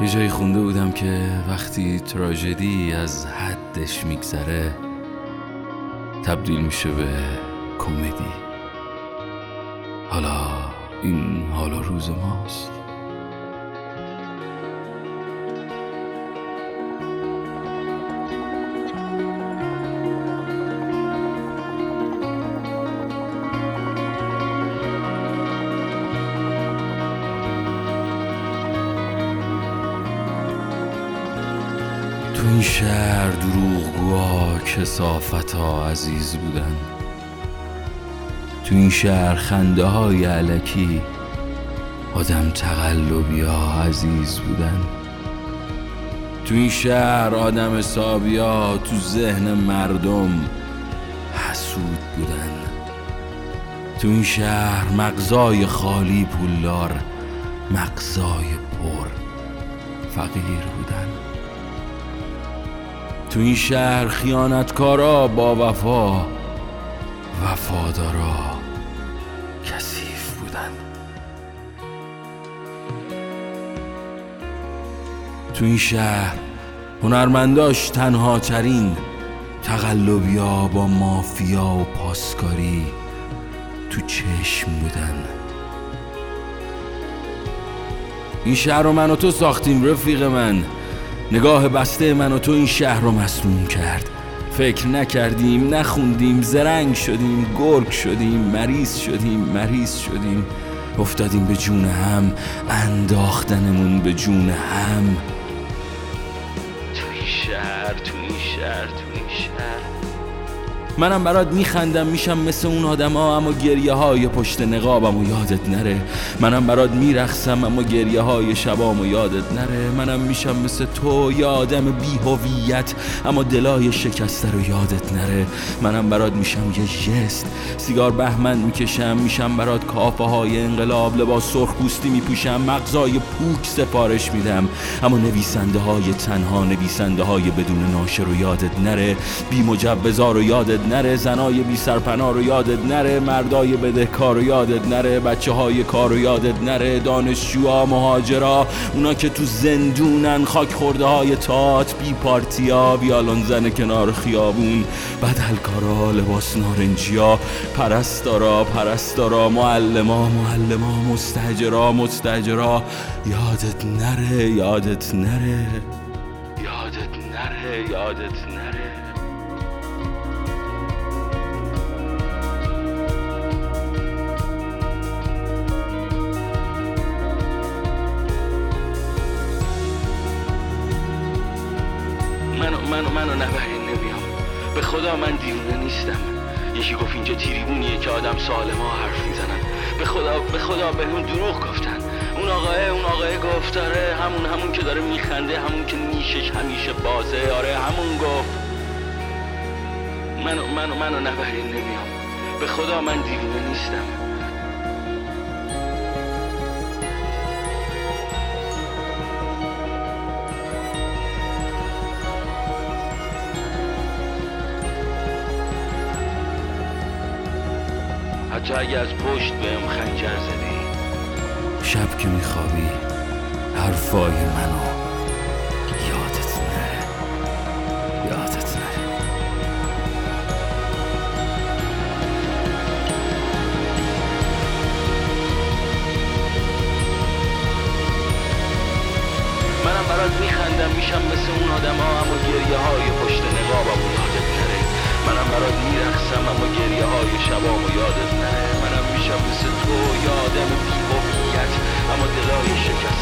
یه جایی خونده بودم که وقتی تراژدی از حدش میگذره تبدیل میشه به کمدی. حالا این حالا روز ماست. تو این شهر دروغگوها کسافتا عزیز بودن. تو این شهر خنده های علکی آدم تقلبی ها عزیز بودن. تو این شهر آدم حسابیا تو ذهن مردم حسود بودن. تو این شهر مغزای خالی پولدار مغزای پر فقیر بودن. تو این شهر خیانتکارا با وفا وفادارا کثیف بودن. تو این شهر هنرمنداش تنها ترین تقلبیا با مافیا و پاسکاری تو چشم بودن. این شهر رو من و تو ساختیم رفیق من. نگاه بسته من و تو این شهر رو مسموم کرد. فکر نکردیم نخوندیم زرنگ شدیم گرگ شدیم مریض شدیم مریض شدیم. افتادیم به جون هم انداختنمون به جون هم. تو این شهر تو این شهر تو این شهر. منم برات میخندم میشم مثل اون آدما اما گریه های پشت نقابم و یادت نره. منم برات میرخسم اما گریه های شبام و یادت نره. منم میشم مثل تو یه آدم بی هویت اما دلای شکسته رو یادت نره. منم برات میشم یه جست. سیگار بهمن می‌کشم میشم برات کافه های انقلاب لباس سرخ پوستی میپوشم مغزای پوک سفارش میدم. اما نویسنده های تنها نویسنده های بدون ناشر رو یادت نره. بی مجوزا رو یادت نره زنای بی سرپناه رو یادت نره مردای بدهکار رو یادت نره بچه های کار رو یادت نره دانشجوها مهاجرا اونا که تو زندونن خاک خورده های تات بی پارتیا بیالان زن کنار خیابون بدلکارا لباس نارنجیا پرستارا پرستارا معلما معلما مستجرا مستجرا یادت نره یادت نره یادت نره یادت نره. منو منو نبرین نمیام به خدا من دیوونه نیستم. یکی گفت اینجا تریبونیه که آدم سالما حرف می‌زنن. به خدا به خدا بهمون دروغ گفتن. اون آقاه اون آقاه گفت آره همون همون که داره میخنده همون که نیشش همیشه بازه آره همون گفت. منو منو منو نبرین نمیام به خدا من دیوونه نیستم. حتی اگه از پشت بهم خنجر زدی. شب که میخوابی حرفای منو یادت نره یادت نره منم برات میخندم میشم مثل اون آدم ها اما گریه های پشت نقابم یادت نره منم برات میرخسم اما گریه های شبام و یادت Bo ja ode mnie piwo pijać, a modelowie się czas.